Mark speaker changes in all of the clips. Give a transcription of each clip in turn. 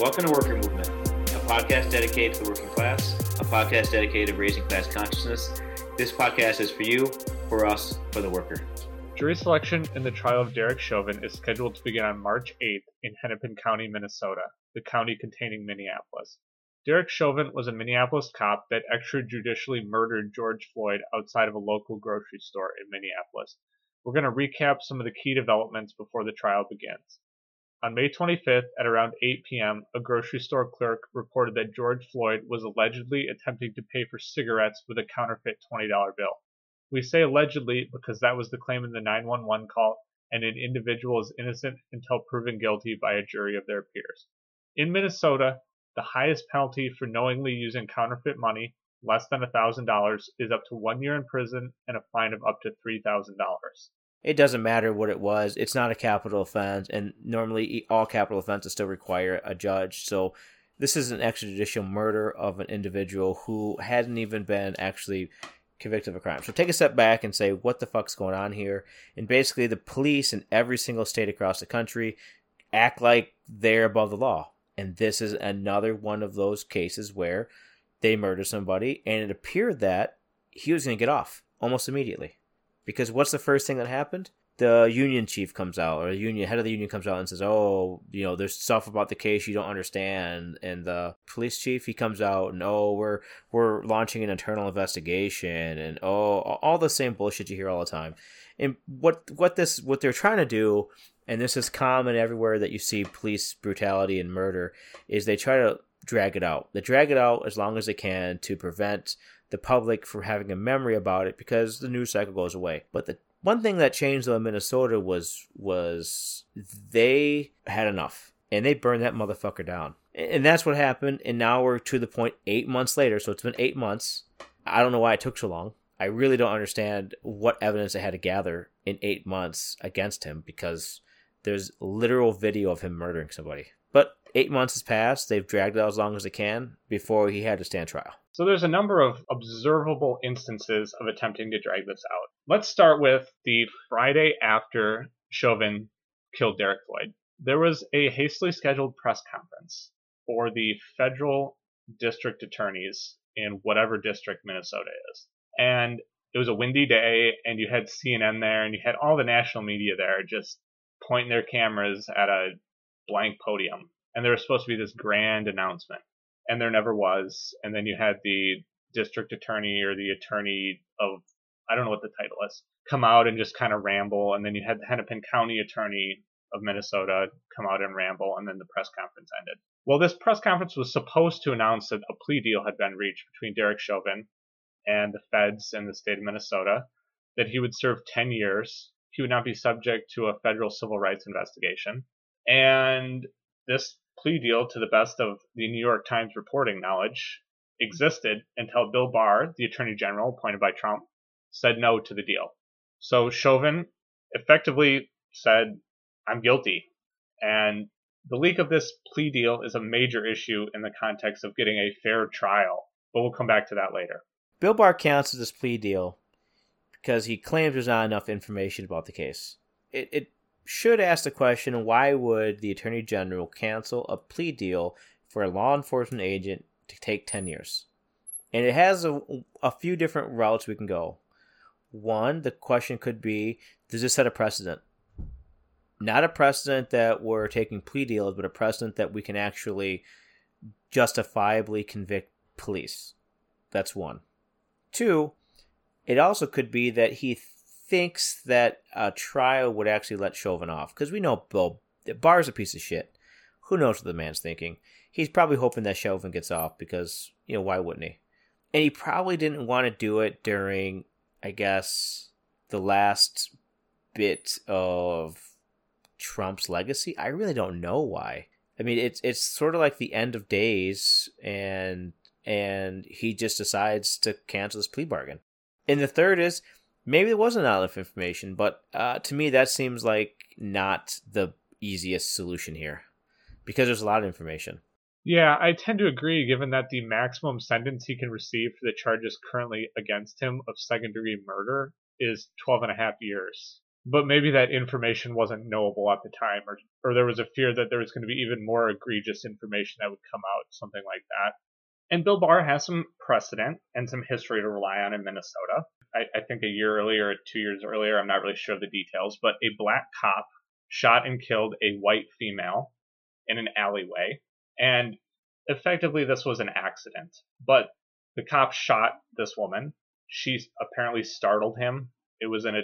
Speaker 1: Welcome to Worker Movement, a podcast dedicated to the working class, a podcast dedicated to raising class consciousness. This podcast is for you, for us, for the worker.
Speaker 2: Jury selection in the trial of Derek Chauvin is scheduled to begin on March 8th in Hennepin County, Minnesota, the county containing Minneapolis. Derek Chauvin was a Minneapolis cop that extrajudicially murdered George Floyd outside of a local grocery store in Minneapolis. We're going to recap some of the key developments before the trial begins. On May 25th at around 8 p.m., a grocery store clerk reported that George Floyd was allegedly attempting to pay for cigarettes with a counterfeit $20 bill. We say allegedly because that was the claim in the 911 call, and an individual is innocent until proven guilty by a jury of their peers. In Minnesota, the highest penalty for knowingly using counterfeit money, less than $1,000, is up to one year in prison and a fine of up to $3,000.
Speaker 3: It doesn't matter what it was. It's not a capital offense, and normally all capital offenses still require a judge. So this is an extrajudicial murder of an individual who hadn't even been actually convicted of a crime. So take a step back and say, what the fuck's going on here? And basically, the police in every single state across the country act like they're above the law. And this is another one of those cases where they murder somebody, and it appeared that he was going to get off almost immediately. Because what's the first thing that happened? The union chief comes out, or the union head of the union comes out and says, "Oh, you know, there's stuff about the case you don't understand." And the police chief he comes out and, "Oh, we're we're launching an internal investigation," and oh, all the same bullshit you hear all the time. And what what this what they're trying to do and this is common everywhere that you see police brutality and murder, is they try to drag it out. They drag it out as long as they can to prevent the public from having a memory about it because the news cycle goes away. But the one thing that changed though in Minnesota was was they had enough and they burned that motherfucker down. And that's what happened. And now we're to the point eight months later. So it's been eight months. I don't know why it took so long. I really don't understand what evidence they had to gather in eight months against him because there's literal video of him murdering somebody. But eight months has passed. They've dragged it out as long as they can before he had to stand trial.
Speaker 2: So there's a number of observable instances of attempting to drag this out. Let's start with the Friday after Chauvin killed Derek Floyd. There was a hastily scheduled press conference for the federal district attorneys in whatever district Minnesota is. And it was a windy day, and you had CNN there, and you had all the national media there just pointing their cameras at a blank podium. And there was supposed to be this grand announcement, and there never was. And then you had the district attorney or the attorney of, I don't know what the title is, come out and just kind of ramble. And then you had the Hennepin County attorney of Minnesota come out and ramble, and then the press conference ended. Well, this press conference was supposed to announce that a plea deal had been reached between Derek Chauvin and the feds in the state of Minnesota, that he would serve 10 years he would not be subject to a federal civil rights investigation. And this plea deal, to the best of the New York Times reporting knowledge, existed until Bill Barr, the Attorney General appointed by Trump, said no to the deal. So Chauvin effectively said, I'm guilty. And the leak of this plea deal is a major issue in the context of getting a fair trial, but we'll come back to that later.
Speaker 3: Bill Barr cancels this plea deal because he claims there's not enough information about the case. It, it should ask the question why would the Attorney General cancel a plea deal for a law enforcement agent to take 10 years? And it has a, a few different routes we can go. One, the question could be does this set a precedent? Not a precedent that we're taking plea deals, but a precedent that we can actually justifiably convict police. That's one. Two, it also could be that he thinks that a trial would actually let Chauvin off because we know Bill Barr's a piece of shit. Who knows what the man's thinking? He's probably hoping that Chauvin gets off because you know why wouldn't he? And he probably didn't want to do it during, I guess, the last bit of Trump's legacy. I really don't know why. I mean, it's it's sort of like the end of days, and and he just decides to cancel his plea bargain. And the third is maybe there wasn't enough information, but uh, to me that seems like not the easiest solution here because there's a lot of information.
Speaker 2: Yeah, I tend to agree given that the maximum sentence he can receive for the charges currently against him of second degree murder is 12 and a half years. but maybe that information wasn't knowable at the time, or, or there was a fear that there was going to be even more egregious information that would come out, something like that. And Bill Barr has some precedent and some history to rely on in Minnesota. I, I think a year earlier, two years earlier, I'm not really sure of the details, but a black cop shot and killed a white female in an alleyway. And effectively, this was an accident. But the cop shot this woman. She apparently startled him. It was in a,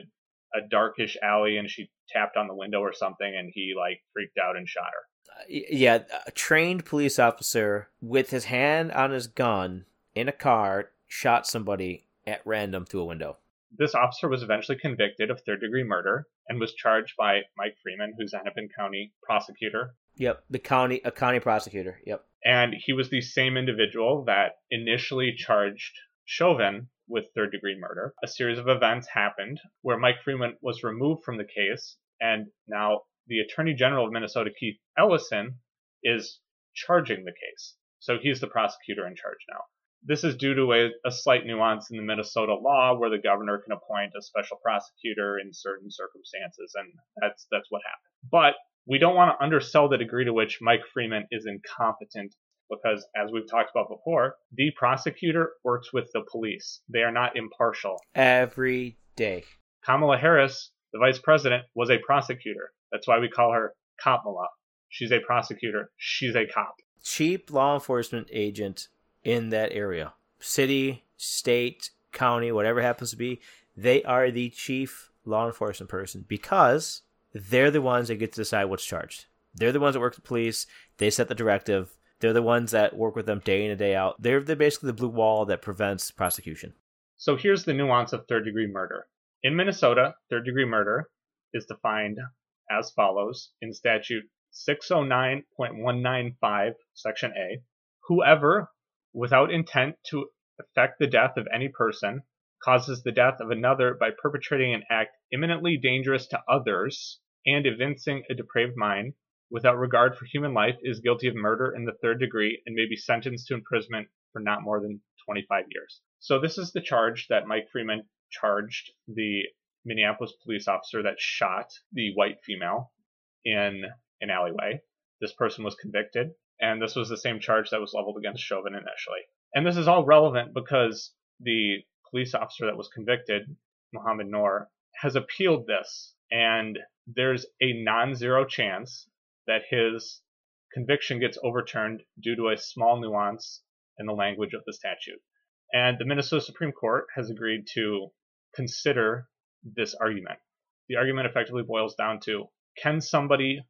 Speaker 2: a darkish alley, and she tapped on the window or something, and he like freaked out and shot her
Speaker 3: yeah, a trained police officer with his hand on his gun in a car shot somebody at random through a window.
Speaker 2: This officer was eventually convicted of third degree murder and was charged by Mike Freeman, who's Hennepin County prosecutor.
Speaker 3: Yep, the county a county prosecutor. Yep.
Speaker 2: And he was the same individual that initially charged Chauvin with third degree murder. A series of events happened where Mike Freeman was removed from the case and now the Attorney General of Minnesota, Keith Ellison, is charging the case. So he's the prosecutor in charge now. This is due to a, a, slight nuance in the Minnesota law where the governor can appoint a special prosecutor in certain circumstances, and that's that's what happened. But we don't want to undersell the degree to which Mike Freeman is incompetent because, as we've talked about before, the prosecutor works with the police. They are not impartial.
Speaker 3: Every day.
Speaker 2: Kamala Harris, the vice president, was a prosecutor. That's why we call her Kamala. She's a prosecutor. She's a cop.
Speaker 3: Chief law enforcement agent in that area. City, state, county, whatever happens to be, they are the chief law enforcement person because they're the ones that get to decide what's charged. They're the ones that work with the police. They set the directive. They're the ones that work with them day in and day out. They're, they're basically the blue wall that prevents prosecution.
Speaker 2: So here's the nuance of third degree murder. In Minnesota, third degree murder is defined as follows in statute 609.195, section A. Whoever, without intent to effect the death of any person, causes the death of another by perpetrating an act imminently dangerous to others and evincing a depraved mind, without regard for human life, is guilty of murder in the third degree and may be sentenced to imprisonment for not more than 25 years. So this is the charge that Mike Freeman charged the Minneapolis police officer that shot the white female in an alleyway. This person was convicted, and this was the same charge that was leveled against Chauvin initially. And this is all relevant because the police officer that was convicted, Mohammed Noor, has appealed this, and there's a non zero chance that his conviction gets overturned due to a small nuance in the language of the statute. And the Minnesota Supreme Court has agreed to consider this argument. The argument effectively boils down to can somebody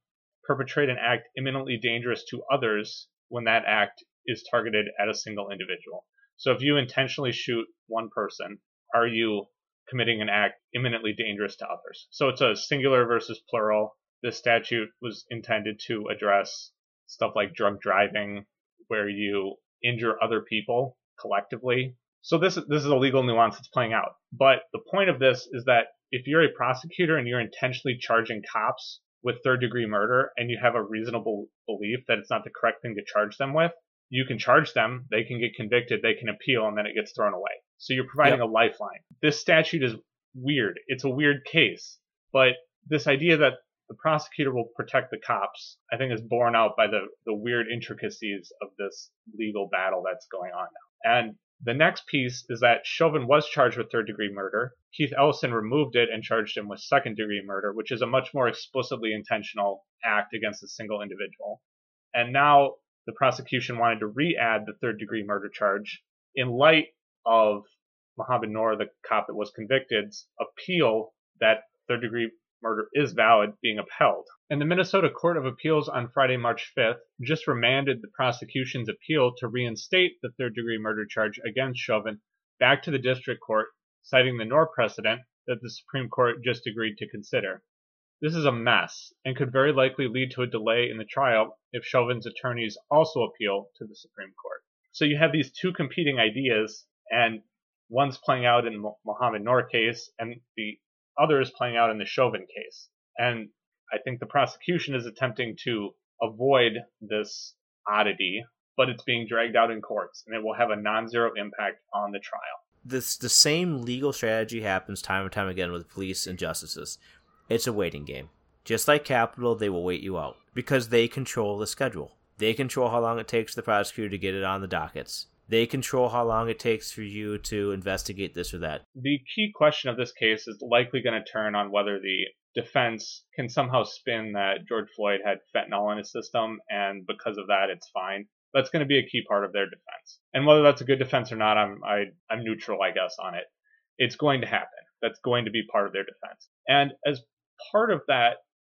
Speaker 2: perpetrate an act imminently dangerous to others when that act is targeted at a single individual? So if you intentionally shoot one person, are you committing an act imminently dangerous to others? So it's a singular versus plural. This statute was intended to address stuff like drug driving, where you injure other people collectively so this this is a legal nuance that's playing out. But the point of this is that if you're a prosecutor and you're intentionally charging cops with third degree murder and you have a reasonable belief that it's not the correct thing to charge them with, you can charge them, they can get convicted, they can appeal, and then it gets thrown away. So you're providing yep. a lifeline. This statute is weird. It's a weird case. But this idea that the prosecutor will protect the cops, I think is borne out by the, the weird intricacies of this legal battle that's going on now. And the next piece is that Chauvin was charged with third degree murder. Keith Ellison removed it and charged him with second degree murder, which is a much more explicitly intentional act against a single individual. And now the prosecution wanted to re add the third degree murder charge in light of Mohammed Noor, the cop that was convicted's appeal that third degree murder is valid being upheld. And the Minnesota Court of Appeals on Friday, March 5th, just remanded the prosecution's appeal to reinstate the third degree murder charge against Chauvin back to the district court, citing the Noor precedent that the Supreme Court just agreed to consider. This is a mess and could very likely lead to a delay in the trial if Chauvin's attorneys also appeal to the Supreme Court. So you have these two competing ideas, and one's playing out in the Mohammed Noor case, and the others playing out in the Chauvin case. And I think the prosecution is attempting to avoid this oddity, but it's being dragged out in courts, and it will have a non-zero impact on the trial.
Speaker 3: This the same legal strategy happens time and time again with police and justices. It's a waiting game. Just like capital, they will wait you out because they control the schedule. They control how long it takes the prosecutor to get it on the dockets. They control how long it takes for you to investigate this or that.
Speaker 2: The key question of this case is likely going to turn on whether the defense can somehow spin that George Floyd had fentanyl in his system, and because of that, it's fine. That's going to be a key part of their defense. And whether that's a good defense or not, I'm I, am i am neutral, I guess, on it. It's going to happen. That's going to be part of their defense. And as part of that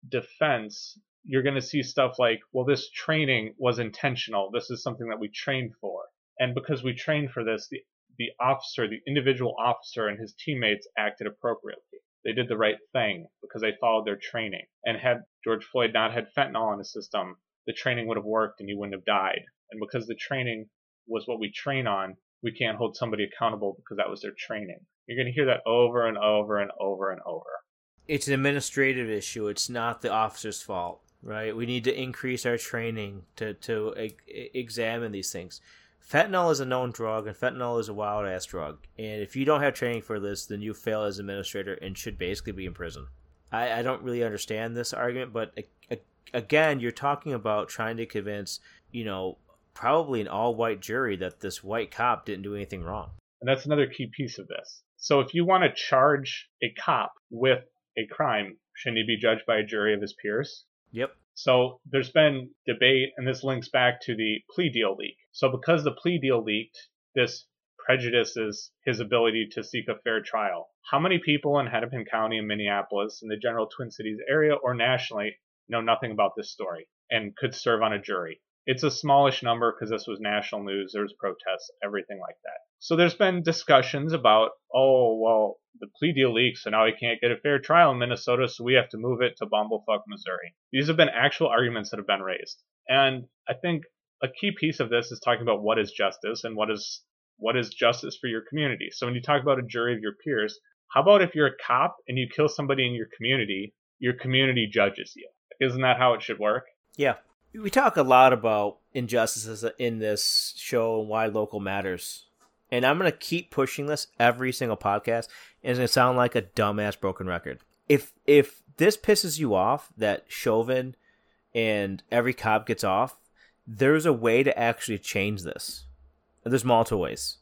Speaker 2: defense, you're going to see stuff like, well, this training was intentional. This is something that we trained for. And because we trained for this, the, the officer, the individual officer and his teammates acted appropriately. They did the right thing because they followed their training. And had George Floyd not had fentanyl in his system, the training would have worked and he wouldn't have died. And because the training was what we train on, we can't hold somebody accountable because that was their training. You're going to hear that over and over and over and over.
Speaker 3: It's an administrative issue. It's not the officer's fault, right? We need to increase our training to to e- examine these things. Fentanyl is a known drug, and fentanyl is a wild ass drug. And if you don't have training for this, then you fail as administrator and should basically be in prison. I, I don't really understand this argument, but again, you're talking about trying to convince, you know, probably an all white jury that this white cop didn't do anything wrong.
Speaker 2: And that's another key piece of this. So if you want to charge a cop with a crime, shouldn't he be judged by a jury of his peers?
Speaker 3: Yep.
Speaker 2: So there's been debate, and this links back to the plea deal leak. So because the plea deal leaked, this prejudices his ability to seek a fair trial. How many people in Hennepin County and Minneapolis, in the general Twin Cities area, or nationally, know nothing about this story and could serve on a jury? It's a smallish number because this was national news. There was protests, everything like that. So there's been discussions about, oh, well, the plea deal leaks, so now he can't get a fair trial in Minnesota, so we have to move it to Bumblefuck, Missouri. These have been actual arguments that have been raised. And I think a key piece of this is talking about what is justice and what is what is justice for your community. So when you talk about a jury of your peers, how about if you're a cop and you kill somebody in your community, your community judges you? Isn't that how it should work?
Speaker 3: Yeah we talk a lot about injustices in this show and why local matters. And I'm going to keep pushing this every single podcast. And it's going to sound like a dumbass broken record. If if this pisses you off that Chauvin and every cop gets off, there's a way to actually change this. There's multiple ways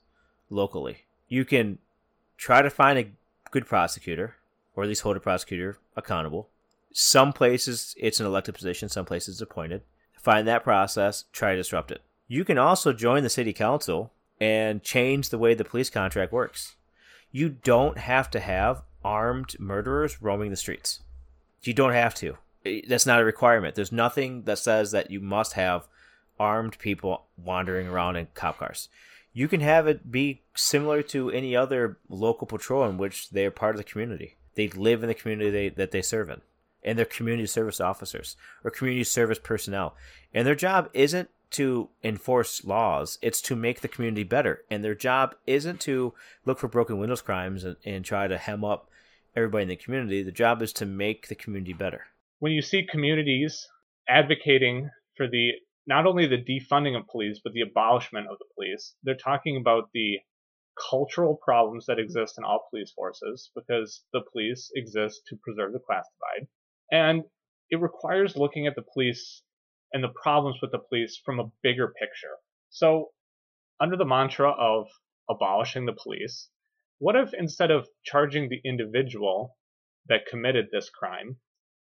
Speaker 3: locally. You can try to find a good prosecutor, or at least hold a prosecutor accountable. Some places it's an elected position, some places it's appointed find that process, try to disrupt it. You can also join the city council and change the way the police contract works. You don't have to have armed murderers roaming the streets. You don't have to. That's not a requirement. There's nothing that says that you must have armed people wandering around in cop cars. You can have it be similar to any other local patrol in which they are part of the community. They live in the community they, that they serve in and they're community service officers or community service personnel. And their job isn't to enforce laws, it's to make the community better. And their job isn't to look for broken windows crimes and, and try to hem up everybody in the community. The job is to make the community better.
Speaker 2: When you see communities advocating for the not only the defunding of police, but the abolishment of the police, they're talking about the cultural problems that exist in all police forces because the police exist to preserve the class divide. And it requires looking at the police and the problems with the police from a bigger picture. So, under the mantra of abolishing the police, what if instead of charging the individual that committed this crime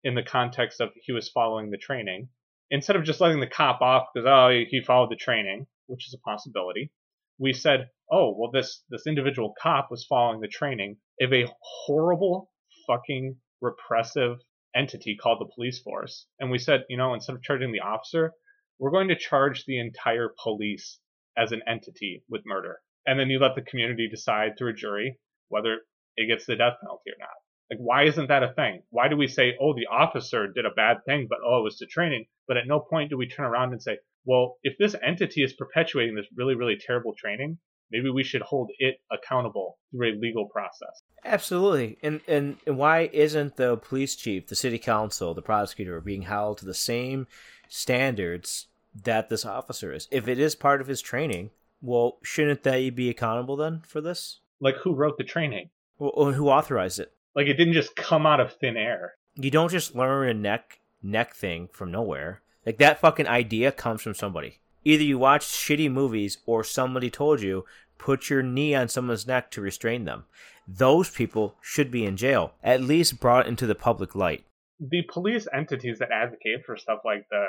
Speaker 2: in the context of he was following the training, instead of just letting the cop off because oh he followed the training, which is a possibility, we said, oh well this this individual cop was following the training of a horrible fucking repressive entity called the police force. And we said, you know, instead of charging the officer, we're going to charge the entire police as an entity with murder. And then you let the community decide through a jury whether it gets the death penalty or not. Like, why isn't that a thing? Why do we say, oh, the officer did a bad thing, but oh, it was to training? But at no point do we turn around and say, well, if this entity is perpetuating this really, really terrible training, maybe we should hold it accountable through a legal process.
Speaker 3: Absolutely. And, and and why isn't the police chief, the city council, the prosecutor being held to the same standards that this officer is? If it is part of his training, well, shouldn't they be accountable then for this?
Speaker 2: Like who wrote the training?
Speaker 3: Well, who authorized it?
Speaker 2: Like it didn't just come out of thin air.
Speaker 3: You don't just learn a neck neck thing from nowhere. Like that fucking idea comes from somebody. Either you watch shitty movies or somebody told you put your knee on someone's neck to restrain them. Those people should be in jail, at least brought into the public light.
Speaker 2: The police entities that advocate for stuff like the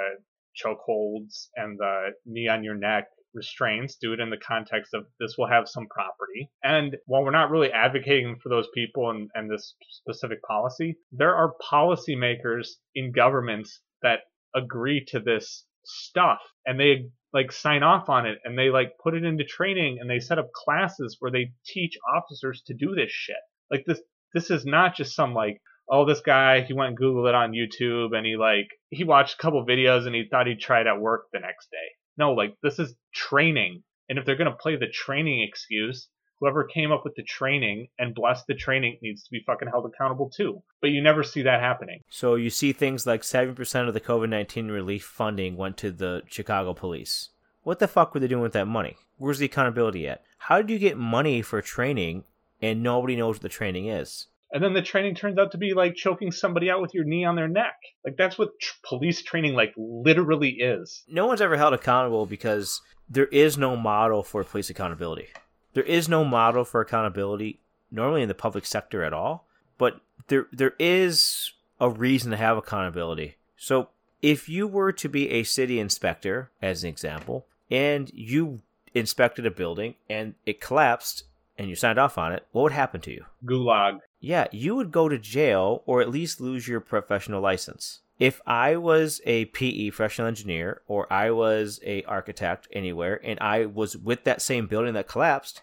Speaker 2: chokeholds and the knee on your neck restraints do it in the context of this will have some property. And while we're not really advocating for those people and, and this specific policy, there are policymakers in governments that agree to this stuff and they like sign off on it and they like put it into training and they set up classes where they teach officers to do this shit. Like this this is not just some like oh this guy he went and googled it on YouTube and he like he watched a couple videos and he thought he'd try it at work the next day. No, like this is training. And if they're going to play the training excuse, whoever came up with the training and blessed the training needs to be fucking held accountable too. But you never see that happening.
Speaker 3: So you see things like 7% of the COVID 19 relief funding went to the Chicago police. What the fuck were they doing with that money? Where's the accountability at? How did you get money for training and nobody knows what the training is?
Speaker 2: And then the training turns out to be like choking somebody out with your knee on their neck. Like that's what tr- police training like literally is.
Speaker 3: No one's ever held accountable because there is no model for police accountability. There is no model for accountability normally in the public sector at all, but there there is a reason to have accountability. So if you were to be a city inspector, as an example, and you inspected a building and it collapsed and you signed off on it, what would happen to you?
Speaker 2: Gulag.
Speaker 3: Yeah, you would go to jail or at least lose your professional license. If I was a PE professional engineer or I was a architect anywhere and I was with that same building that collapsed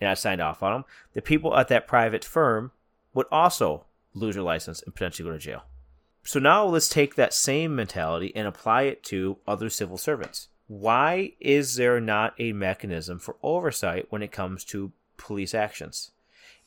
Speaker 3: and I signed off on them, the people at that private firm would also lose their license and potentially go to jail. So now let's take that same mentality and apply it to other civil servants. Why is there not a mechanism for oversight when it comes to police actions?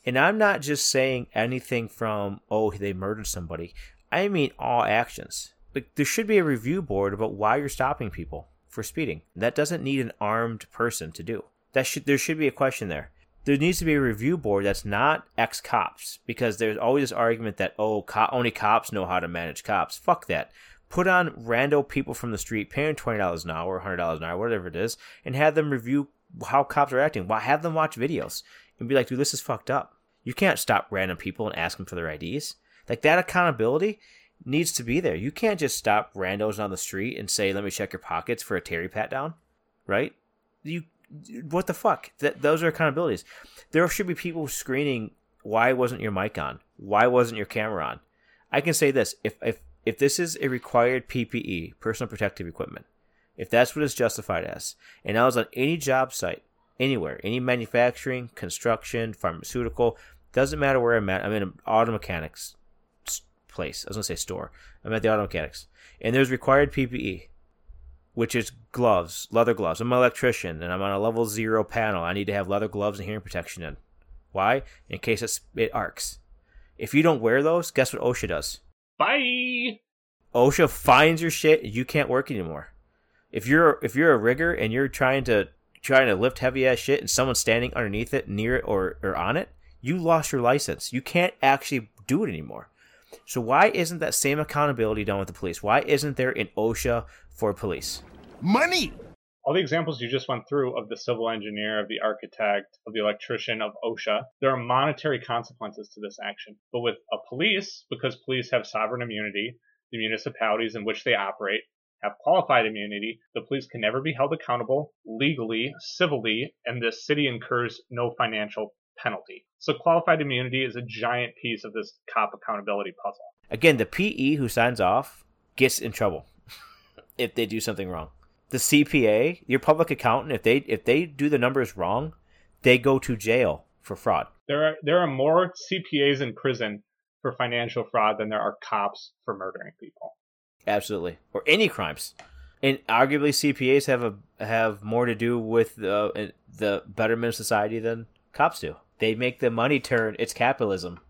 Speaker 3: And I'm not just saying anything from, oh, they murdered somebody. I mean all actions. Like there should be a review board about why you're stopping people for speeding. That doesn't need an armed person to do. That should there should be a question there. There needs to be a review board that's not ex cops because there's always this argument that oh co- only cops know how to manage cops. Fuck that. Put on rando people from the street, paying twenty dollars an hour, hundred dollars an hour, whatever it is, and have them review how cops are acting. Why have them watch videos and be like, dude, this is fucked up. You can't stop random people and ask them for their IDs. Like that accountability needs to be there. You can't just stop randos on the street and say, "Let me check your pockets for a Terry pat down," right? You, what the fuck? That those are accountabilities. There should be people screening. Why wasn't your mic on? Why wasn't your camera on? I can say this: if if if this is a required PPE, personal protective equipment, if that's what it's justified as, and I was on any job site, anywhere, any manufacturing, construction, pharmaceutical, doesn't matter where I'm at. I'm in an auto mechanics place. I was gonna say store. I'm at the auto mechanics, and there's required PPE, which is gloves, leather gloves. I'm an electrician, and I'm on a level zero panel. I need to have leather gloves and hearing protection in. Why? In case it's, it arcs. If you don't wear those, guess what OSHA does?
Speaker 2: Bye.
Speaker 3: OSHA finds your shit. You can't work anymore. If you're if you're a rigger and you're trying to trying to lift heavy ass shit and someone's standing underneath it, near it, or or on it, you lost your license. You can't actually do it anymore. So why isn't that same accountability done with the police? Why isn't there an OSHA for police?
Speaker 4: Money.
Speaker 2: All the examples you just went through of the civil engineer, of the architect, of the electrician, of OSHA, there are monetary consequences to this action. But with a police, because police have sovereign immunity, the municipalities in which they operate have qualified immunity, the police can never be held accountable legally, civilly, and the city incurs no financial penalty. So qualified immunity is a giant piece of this cop accountability puzzle.
Speaker 3: Again, the PE who signs off gets in trouble if they do something wrong. The CPA, your public accountant, if they if they do the numbers wrong, they go to jail for fraud.
Speaker 2: There are there are more CPAs in prison for financial fraud than there are cops for murdering people.
Speaker 3: Absolutely, or any crimes. And arguably, CPAs have a have more to do with uh, the betterment of society than cops do. They make the money turn. It's capitalism.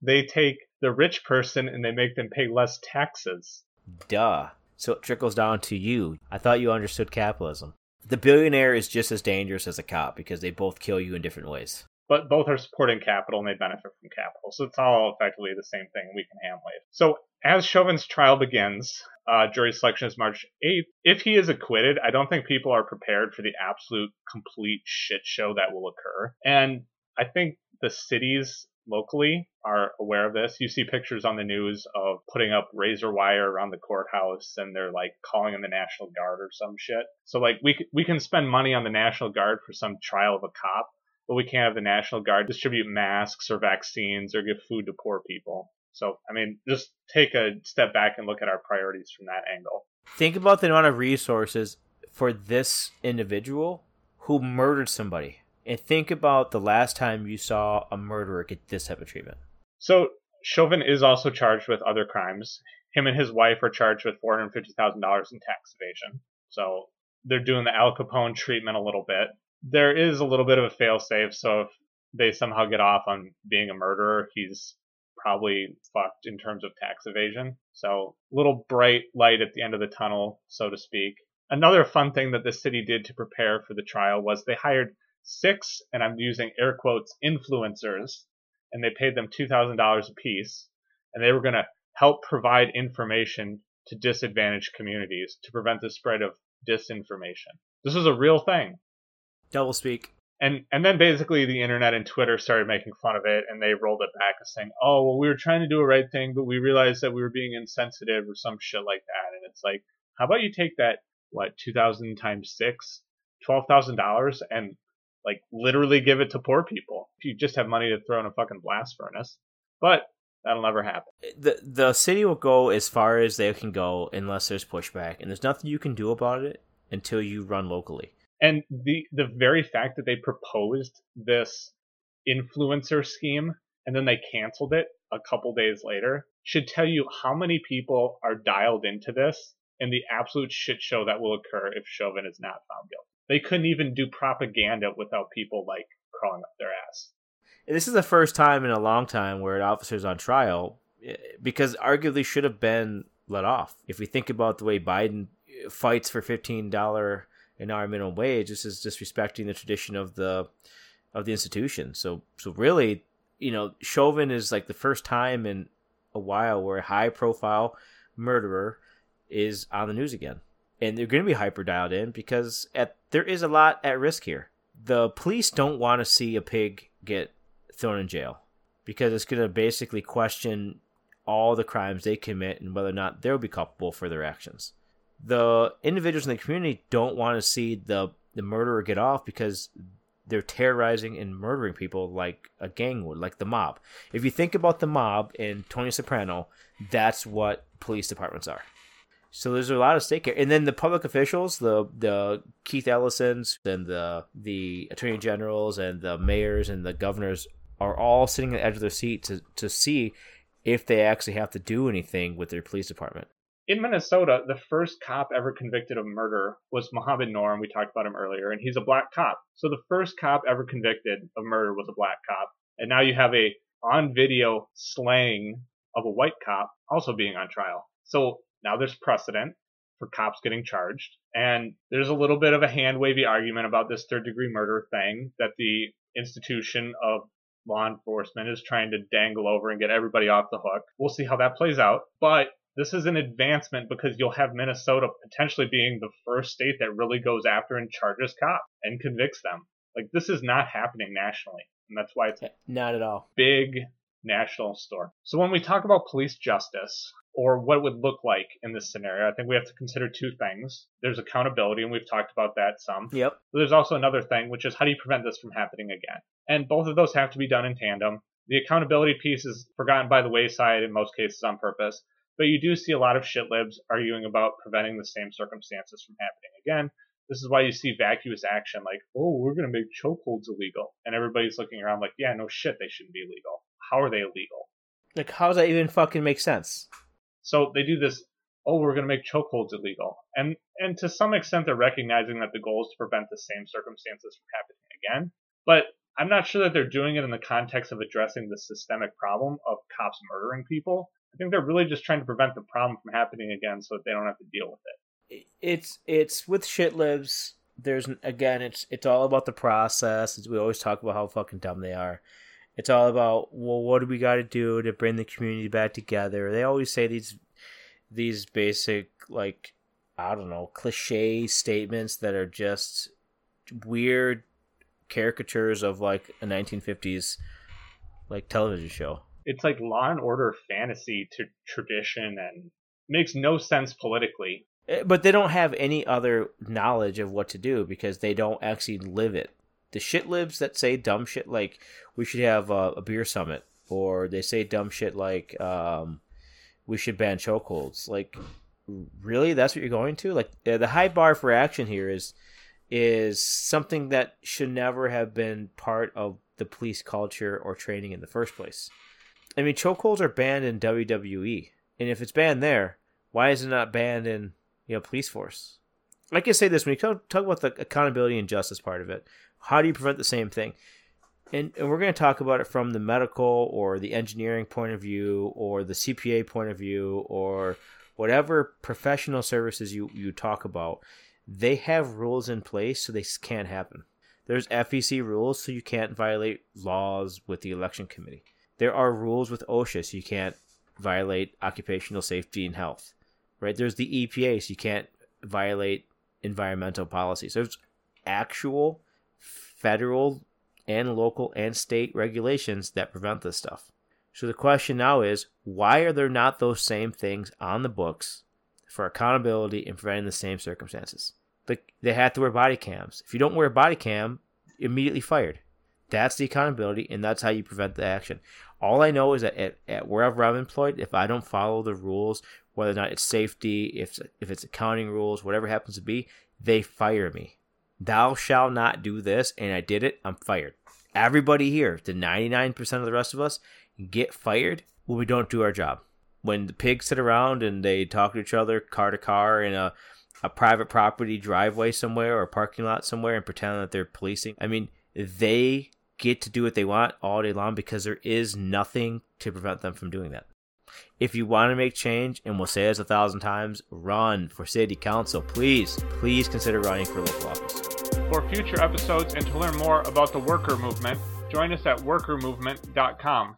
Speaker 2: They take the rich person and they make them pay less taxes.
Speaker 3: Duh. So it trickles down to you. I thought you understood capitalism. The billionaire is just as dangerous as a cop because they both kill you in different ways.
Speaker 2: But both are supporting capital and they benefit from capital. So it's all effectively the same thing. We can ham wave. So as Chauvin's trial begins, uh, jury selection is March 8th. If he is acquitted, I don't think people are prepared for the absolute complete shit show that will occur. And I think the cities locally are aware of this. You see pictures on the news of putting up razor wire around the courthouse and they're like calling in the National Guard or some shit. So like we we can spend money on the National Guard for some trial of a cop, but we can't have the National Guard distribute masks or vaccines or give food to poor people. So, I mean, just take a step back and look at our priorities from that angle.
Speaker 3: Think about the amount of resources for this individual who murdered somebody. And think about the last time you saw a murderer get this type of treatment.
Speaker 2: So, Chauvin is also charged with other crimes. Him and his wife are charged with $450,000 in tax evasion. So, they're doing the Al Capone treatment a little bit. There is a little bit of a failsafe, so if they somehow get off on being a murderer, he's probably fucked in terms of tax evasion. So, little bright light at the end of the tunnel, so to speak. Another fun thing that the city did to prepare for the trial was they hired six, and I'm using air quotes, influencers, and they paid them $2,000 a piece, and they were going to help provide information to disadvantaged communities to prevent the spread of disinformation. This is a real thing.
Speaker 3: Double speak
Speaker 2: and and then basically the internet and Twitter started making fun of it, and they rolled it back as saying, "Oh, well, we were trying to do a right thing, but we realized that we were being insensitive or some shit like that." And it's like, how about you take that what two thousand times six, twelve thousand dollars, and like literally give it to poor people if you just have money to throw in a fucking blast furnace. But that'll never happen.
Speaker 3: The the city will go as far as they can go unless there's pushback, and there's nothing you can do about it until you run locally.
Speaker 2: And the the very fact that they proposed this influencer scheme and then they canceled it a couple days later should tell you how many people are dialed into this and the absolute shit show that will occur if Chauvin is not found guilty. They couldn't even do propaganda without people like crawling up their ass.
Speaker 3: This is the first time in a long time where an officer's on trial eh, because arguably should have been let off. If we think about the way Biden fights for fifteen dollar an hour minimum wage. This is disrespecting the tradition of the of the institution. So so really, you know, Chauvin is like the first time in a while where a high profile murderer is on the news again. And they're going to be hyper dialed in because at there is a lot at risk here. The police don't want to see a pig get thrown in jail because it's going to basically question all the crimes they commit and whether or not they'll be culpable for their actions the individuals in the community don't want to see the the murderer get off because they're terrorizing and murdering people like a gang would, like the mob. If you think about the mob in Tony Soprano, that's what police departments are. So there's a lot of stake here, and then the public officials, the the Keith Ellisons, and the the attorney generals, and the mayors and the governors are all sitting at the edge of their seat to to see if they actually have to do anything with their police department
Speaker 2: in Minnesota, the first cop ever convicted of murder was Mohamed Noor, and we talked about him earlier, and he's a black cop. So the first cop ever convicted of murder was a black cop, and now you have a on video slaying of a white cop also being on trial. So now there's precedent for cops getting charged, and there's a little bit of a hand wavy argument about this third degree murder thing that the institution of law enforcement is trying to dangle over and get everybody off the hook. We'll see how that plays out, but this is an advancement because you'll have Minnesota potentially being the first state that really goes after and charges cops and convicts them. Like this is not happening nationally, and that's why it's
Speaker 3: not at all
Speaker 2: big national story. So when we talk about police justice or what it would look like in this scenario, I think we have to consider two things. There's accountability, and we've talked about that some.
Speaker 3: Yep.
Speaker 2: But there's also another thing, which is how do you prevent this from happening again? And both of those have to be done in tandem. The accountability piece is forgotten by the wayside in most cases on purpose. But you do see a lot of shitlibs arguing about preventing the same circumstances from happening again. This is why you see vacuous action like, oh, we're going to make chokeholds illegal. And everybody's looking around like, yeah, no shit, they shouldn't be illegal. How are they illegal?
Speaker 3: Like, how does that even fucking make sense?
Speaker 2: So they do this, oh, we're going to make chokeholds illegal. And, and to some extent, they're recognizing that the goal is to prevent the same circumstances from happening again. But I'm not sure that they're doing it in the context of addressing the systemic problem of cops murdering people. I think they're really just trying to prevent the problem from happening again so that they don't have to deal with it.
Speaker 3: It's it's with shit libs there's again, it's it's all about the process. We always talk about how fucking dumb they are. It's all about well, what do we got to do to bring the community back together? They always say these these basic like I don't know cliche statements that are just weird caricatures of like a 1950s like television show.
Speaker 2: It's like Law and Order fantasy to tradition and makes no sense politically.
Speaker 3: Eh, but they don't have any other knowledge of what to do because they don't actually live it. The shit libs that say dumb shit like we should have a, a beer summit, or they say dumb shit like um, we should ban chokeholds. Like, really, that's what you're going to? Like, the high bar for action here is is something that should never have been part of the police culture or training in the first place. I mean, chokeholds are banned in WWE, and if it's banned there, why is it not banned in you know police force? I can say this when you talk about the accountability and justice part of it. How do you prevent the same thing? And, and we're going to talk about it from the medical or the engineering point of view or the CPA point of view or whatever professional services you, you talk about. They have rules in place so they can't happen. There's FEC rules so you can't violate laws with the election committee. There are rules with OSHA so you can't violate occupational safety and health. Right? There's the EPA so you can't violate environmental policy. So There's actual federal and local and state regulations that prevent this stuff. So the question now is why are there not those same things on the books for accountability and preventing the same circumstances? Like they have to wear body cams. If you don't wear a body cam, immediately fired. That's the accountability, and that's how you prevent the action. All I know is that at, at wherever I'm employed, if I don't follow the rules, whether or not it's safety, if if it's accounting rules, whatever happens to be, they fire me. Thou shalt not do this, and I did it, I'm fired. Everybody here, the 99% of the rest of us, get fired when we don't do our job. When the pigs sit around and they talk to each other car to car in a, a private property driveway somewhere or a parking lot somewhere and pretend that they're policing. I mean, they get to do what they want all day long because there is nothing to prevent them from doing that. If you want to make change, and we'll say this a thousand times, run for city council. Please, please consider running for local office.
Speaker 2: For future episodes and to learn more about the worker movement, join us at workermovement.com.